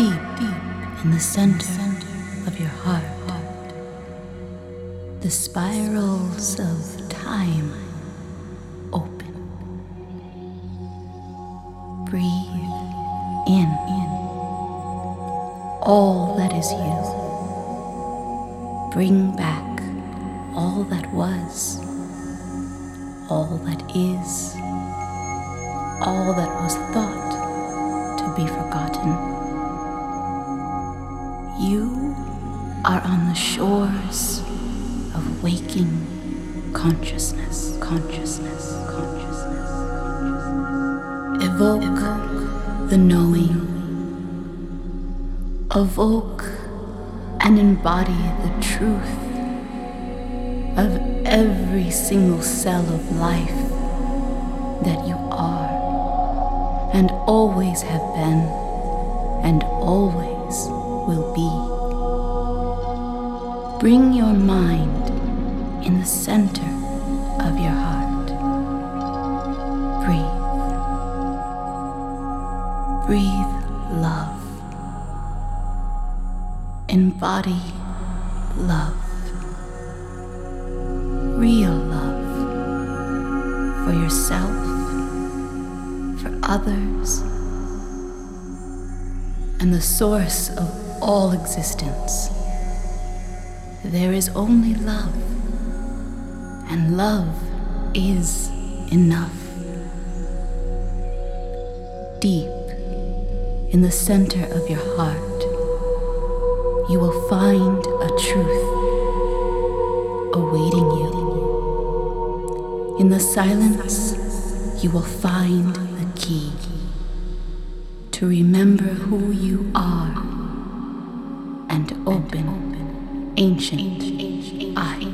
in the center of your heart. The spirals of time open. Breathe in, in all that is you. Bring back all that was, all that is, all that was thought to be forgotten. On the shores of waking consciousness, consciousness, consciousness. Consciousness. Evoke the knowing. Evoke and embody the truth of every single cell of life that you are and always have been and always will be. Bring your mind in the center of your heart. Breathe. Breathe love. Embody love. Real love for yourself, for others, and the source of all existence. There is only love, and love is enough. Deep in the center of your heart, you will find a truth awaiting you. In the silence, you will find the key to remember who you are and open ancient eyes. Cosmic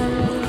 Bye.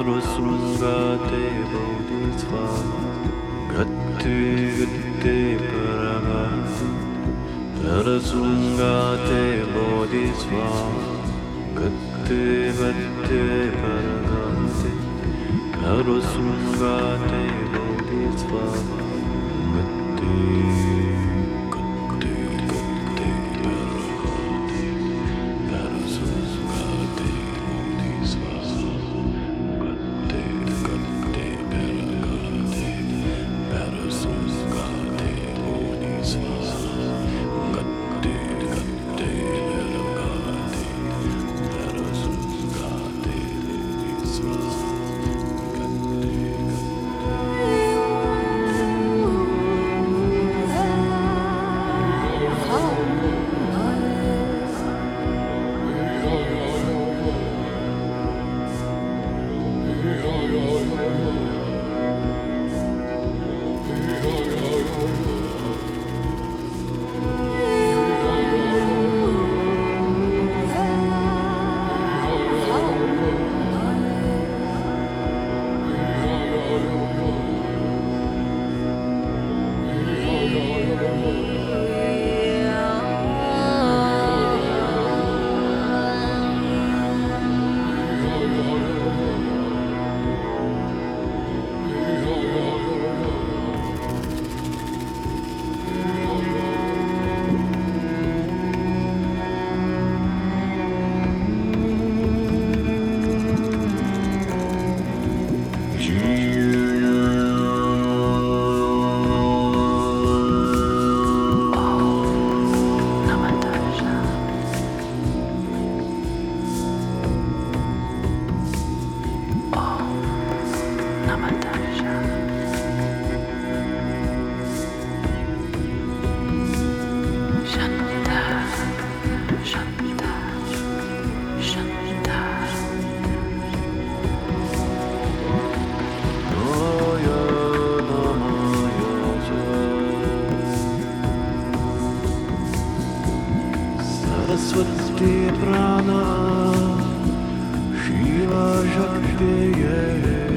सर्वसृङ्गाते बोधिस्वाहा गत्युयुक्ते परमः सरसृङ्गाते बोधिस्वाहा गत्युवत्ते परमते सर्वसृङ्गाते बोधिस्वाहा गत्युः diye